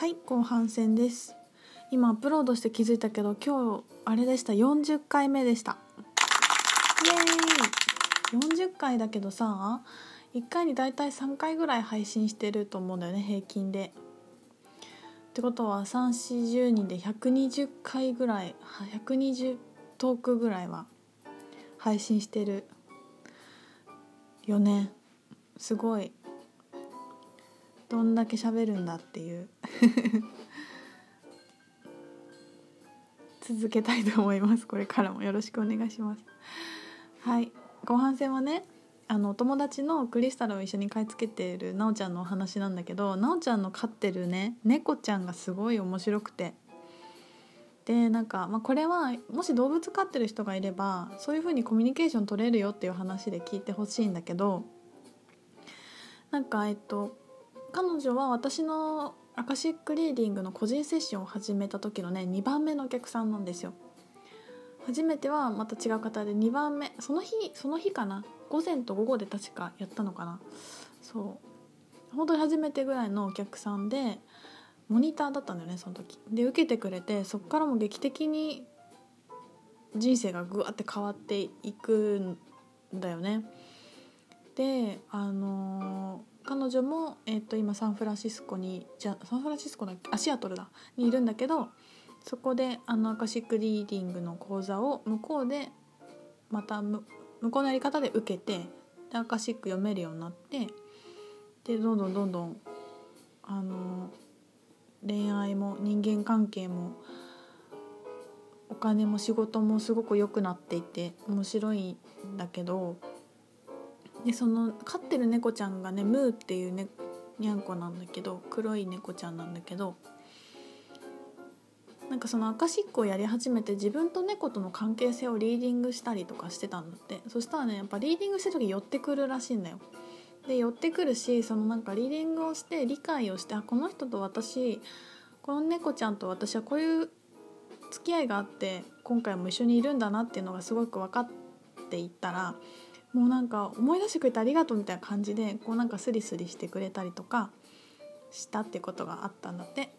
はい後半戦です。今アップロードして気づいたけど今日あれでした。40回目でした。イエーイ。40回だけどさ1回にだいたい3回ぐらい配信してると思うんだよね平均で。ってことは340人で120回ぐらい120トークぐらいは配信してるよね。すごい。どんだけ喋るんだっていう。続けたいと思います。これからもよろしくお願いします。はい。後半戦はねあのお友達のクリスタルを一緒に買い付けているなおちゃんのお話なんだけどなおちゃんの飼ってるね猫ちゃんがすごい面白くて。でなんか、まあ、これはもし動物飼ってる人がいればそういう風にコミュニケーション取れるよっていう話で聞いてほしいんだけどなんかえっと彼女は私のアカシックリーディングの個人セッションを始めた時のね2番目のお客さんなんですよ。初めてはまた違う方で2番目その日その日かな？午前と午後で確かやったのかな？そう。本当に初めてぐらいのお客さんでモニターだったんだよねその時。で受けてくれてそっからも劇的に人生がぐわって変わっていくんだよね。であのー彼女も、えー、と今サンフランシスコにじゃサンフランシスコだっけ？あシアトルだ。にいるんだけどそこであのアカシックリーディングの講座を向こうでまた向こうのやり方で受けてでアカシック読めるようになってでどんどんどんどんあの恋愛も人間関係もお金も仕事もすごく良くなっていて面白いんだけどでその飼ってる猫ちゃんがねムーっていうねにゃんこなんだけど黒い猫ちゃんなんだけどなんかそのアカシックをやり始めて自分と猫との関係性をリーディングしたりとかしてたんだってそしたらねやっぱリーディングしてる時寄ってくるらしいんだよ。で寄ってくるしそのなんかリーディングをして理解をしてあこの人と私この猫ちゃんと私はこういう付き合いがあって今回も一緒にいるんだなっていうのがすごく分かっていったらもうなんか思い出してくれてありがとうみたいな感じでこうなんかスリスリしてくれたりとかしたってことがあったんだって。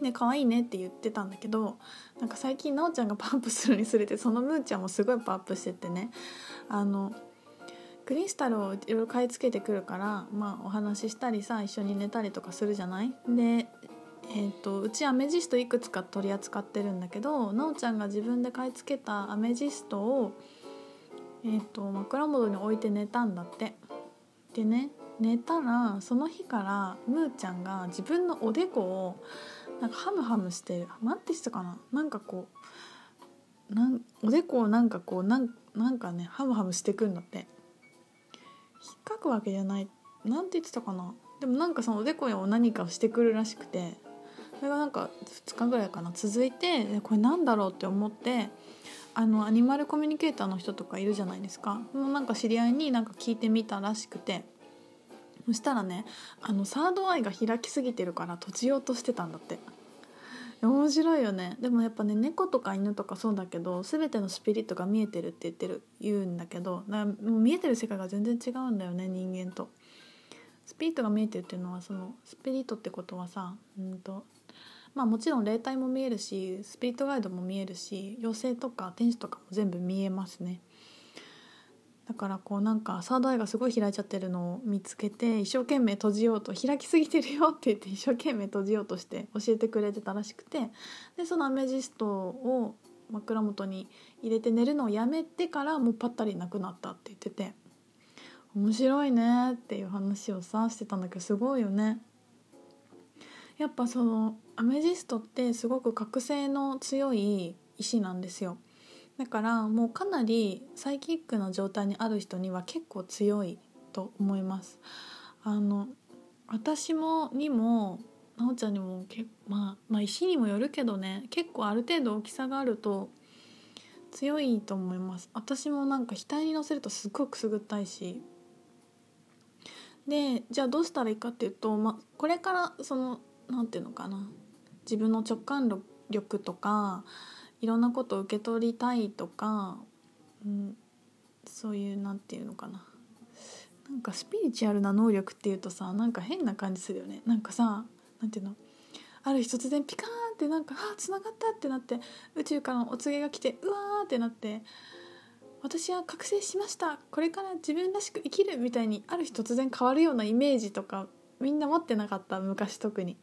で可愛いねって言ってたんだけどなんか最近なおちゃんが パンプするにつれてそのムーちゃんもすごいパンプしててね。あのクリスタルをいろいろ買い付けてくるからまあお話ししたりさ一緒に寝たりとかするじゃない？でえーと、うちアメジストいくつか取り扱ってるんだけどなおちゃんが自分で買い付けたアメジストをえーと、枕元に置いて寝たんだって。でね寝たらその日からムーちゃんが自分のおでこをなんかハムハムしてる。何て言ってたかな。なんかこうなんおでこをなんかこうなんなんかねハムハムしてくんだって。引っかくわけじゃない。何て言ってたかな。でもなんかそのおでこを何かをしてくるらしくて。それがなんか2日ぐらいかな。続いてこれなんだろうって思ってあのアニマルコミュニケーターの人とかいるじゃないですか。もうなんか知り合いになんか聞いてみたらしくて。そしたらねあのサードアイが開きすぎてるから閉じようとしてたんだって。面白いよね。でもやっぱね猫とか犬とかそうだけど全てのスピリットが見えてるって言ってる言うんだけどだもう見えてる世界が全然違うんだよね人間と。スピリットが見えてるっていうのはそのスピリットってことはさうんとまあもちろん霊体も見えるしスピリットガイドも見えるし妖精とか天使とかも全部見えますねだからこうなんかサードアイがすごい開いちゃってるのを見つけて一生懸命閉じようと開きすぎてるよって言って一生懸命閉じようとして教えてくれてたらしくてでそのアメジストを枕元に入れて寝るのをやめてからもうパッタリなくなったって言ってて面白いねっていう話をさしてたんだけどすごいよね。やっぱそのアメジストってすごく覚醒の強い石なんですよ。だからもうかなりサイキックな状態にある人には結構強いと思います。あの私もにもなおちゃんにもけ、まあ、まあ石にもよるけどね結構ある程度大きさがあると強いと思います。私もなんか額に乗せるとすっごくくすぐったいし。でじゃあどうしたらいいかっていうと、まあ、これからその何て言うのかな。自分の直感力とかいろんなことを受け取りたいとか、うん、そういう何て言うのかな。なんかスピリチュアルな能力っていうとさなんか変な感じするよね。なんかさ何て言うの。ある日突然ピカーンってなんか「あつながった!」ってなって宇宙からのお告げが来てうわーってなって私は覚醒しました。これから自分らしく生きるみたいにある日突然変わるようなイメージとかみんな持ってなかった？昔特に。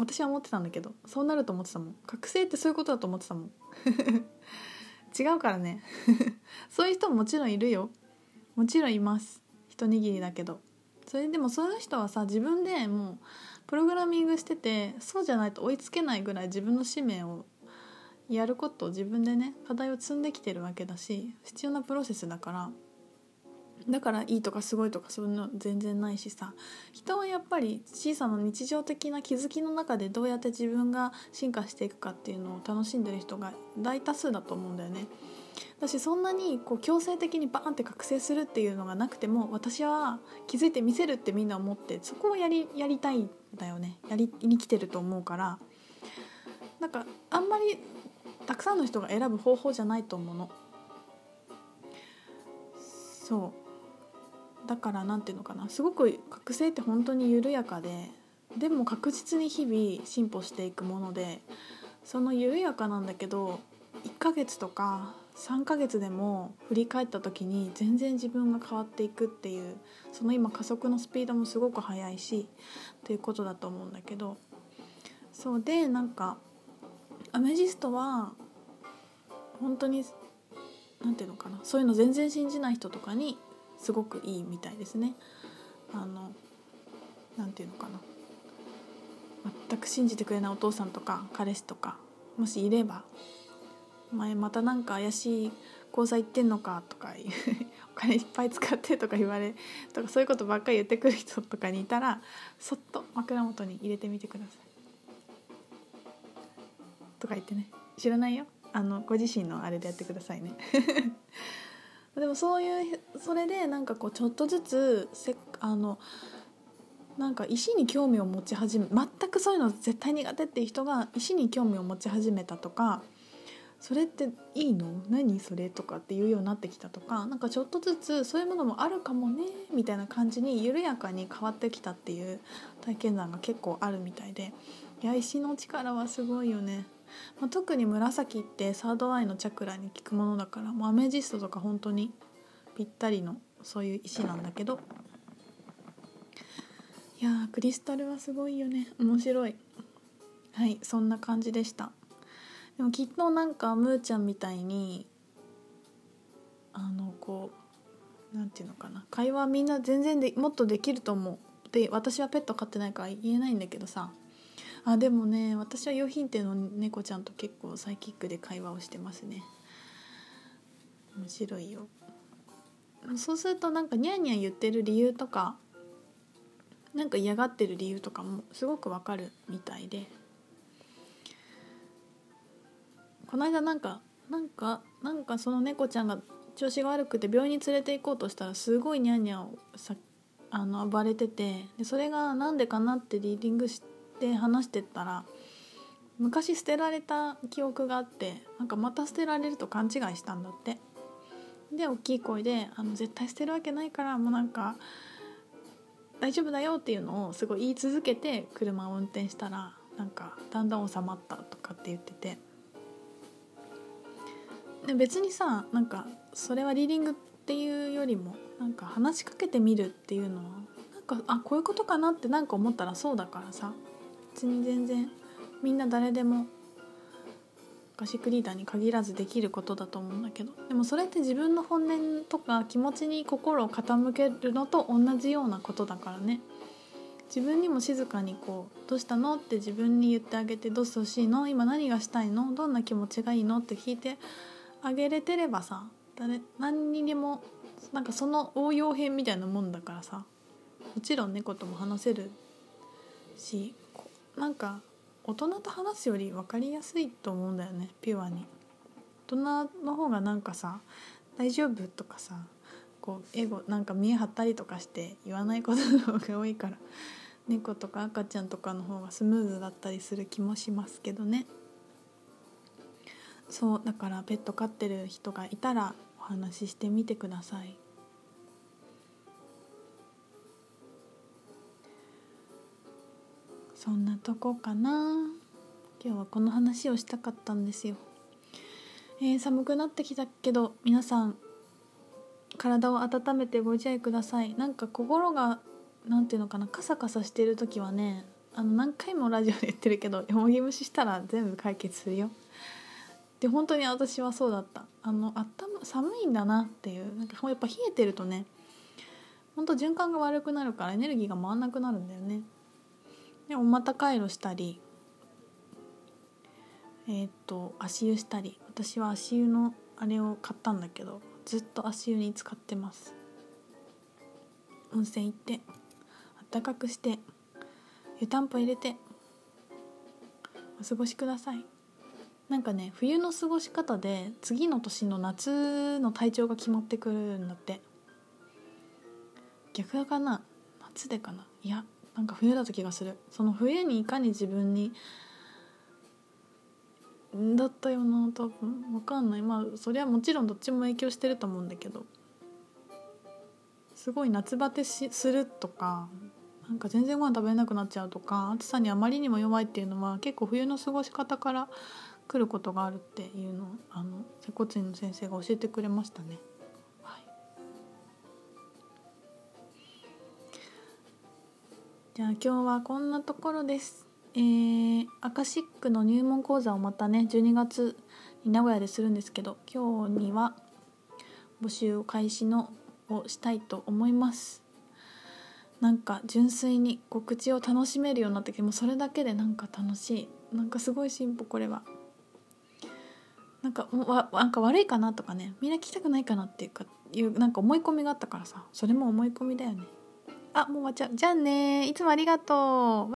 私は思ってたんだけどそうなると思ってたもん。覚醒ってそういうことだと思ってたもん。違うからね。そういう人ももちろんいるよ。もちろんいます。一握りだけど。それでもそういう人はさ自分でもうプログラミングしててそうじゃないと追いつけないぐらい自分の使命をやることを自分でね課題を積んできてるわけだし必要なプロセスだからだからいいとかすごいとかそういうの全然ないしさ。人はやっぱり小さな日常的な気づきの中でどうやって自分が進化していくかっていうのを楽しんでる人が大多数だと思うんだよね。だしそんなにこう強制的にバーンって覚醒するっていうのがなくても私は気づいて見せるってみんな思ってそこをやりやりたいんだよね。やりに来てると思うから。なんかあんまりたくさんの人が選ぶ方法じゃないと思うの。そう。だから何ていうのかな。すごく覚醒って本当に緩やかででも確実に日々進歩していくものでその緩やかなんだけど1ヶ月とか3ヶ月でも振り返った時に全然自分が変わっていくっていうその今加速のスピードもすごく速いしということだと思うんだけど。そうでなんかアメジストは本当に何ていうのかな。そういうの全然信じない人とかにすごくいいみたいですね。あのなんていうのかな全く信じてくれないお父さんとか彼氏とかもしいれば「お前またなんか怪しい講座行ってんのか」とか お金いっぱい使ってとか言われとかそういうことばっかり言ってくる人とかにいたらそっと枕元に入れてみてください。とか言ってね知らないよあのご自身のあれでやってくださいね でもそういうそれでなんかこうちょっとずつせあのなんか石に興味を持ち始め全くそういうの絶対苦手っていう人が石に興味を持ち始めたとかそれっていいの？何それとかっていうようになってきたとかなんかちょっとずつそういうものもあるかもねみたいな感じに緩やかに変わってきたっていう体験談が結構あるみたいでいや石の力はすごいよね。まあ、特に紫ってサードアイのチャクラに効くものだからもうアメジストとか本当にぴったりのそういう石なんだけど。いやクリスタルはすごいよね。面白い。はいそんな感じでした。でもきっとなんかムーちゃんみたいにあのこうなんていうのかな。会話みんな全然でもっとできると思う。で私はペット飼ってないから言えないんだけどさ。あでもね私は用品店の猫ちゃんと結構サイキックで会話をしてますね。面白いよ。そうするとなんかニャンニャン言ってる理由とかなんか嫌がってる理由とかもすごくわかるみたいで。この間なんかなんかなんかその猫ちゃんが調子が悪くて病院に連れて行こうとしたらすごいニャンニャンをさあの暴れててでそれがなんでかなってリーディングしてで話してたら昔捨てられた記憶があってなんかまた捨てられると勘違いしたんだって。で大きい声であの絶対捨てるわけないからもうなんか大丈夫だよっていうのをすごい言い続けて車を運転したらなんかだんだん収まったとかって言ってて。で別にさなんかそれはリーディングっていうよりもなんか話しかけてみるっていうのはなんかあこういうことかなってなんか思ったらそうだからさ。別に全然みんな誰でもガシックリーダーに限らずできることだと思うんだけどでもそれって自分の本音とか気持ちに心を傾けるのと同じようなことだからね自分にも静かにこう「どうしたの?」って自分に言ってあげて「どうしてほしいの？今何がしたいの？どんな気持ちがいいの?」って聞いてあげれてればさ誰何にでもなんかその応用編みたいなもんだからさもちろん猫とも話せるしなんか大人と話すより分かりやすいと思うんだよねピュアに大人の方がなんかさ「大丈夫?」とかさこう英語なんか見え張ったりとかして言わないことの方が多いから猫とか赤ちゃんとかの方がスムーズだったりする気もしますけどねそうだからペット飼ってる人がいたらお話ししてみてくださいそんなとこかな。今日はこの話をしたかったんですよ、えー、寒くなってきたけど皆さん体を温めてご自愛ください。なんか心がなんていうのかなカサカサしてる時はねあの何回もラジオで言ってるけどよもぎ蒸ししたら全部解決するよ。で本当に私はそうだった。あのあった寒いんだなっていう。なんかやっぱ冷えてるとねほんと循環が悪くなるからエネルギーが回んなくなるんだよね。でもまた回路したりえー、っと足湯したり私は足湯のあれを買ったんだけどずっと足湯に使ってます。温泉行ってあったかくして湯たんぽ入れてお過ごしください。なんかね冬の過ごし方で次の年の夏の体調が決まってくるんだって。逆かな？夏でかな？いやなんか冬だった気がする。その冬にいかに自分にだったよな多分。分かんない。まあそれはもちろんどっちも影響してると思うんだけど。すごい夏バテしするとかなんか全然ご飯食べれなくなっちゃうとか暑さにあまりにも弱いっていうのは結構冬の過ごし方から来ることがあるっていうのをあの接骨院の先生が教えてくれましたね。じゃあ今日はこんなところです。えー、アカシックの入門講座をまたね12月に名古屋でするんですけど今日には募集開始のをしたいと思います。なんか純粋に告知を楽しめるようになってきてもそれだけでなんか楽しい。なんかすごい進歩これは。なんかわなんか悪いかなとかねみんな聞きたくないかなっていうかいうなんか思い込みがあったからさそれも思い込みだよね。あもう終わっちゃう。じゃあねいつもありがとう。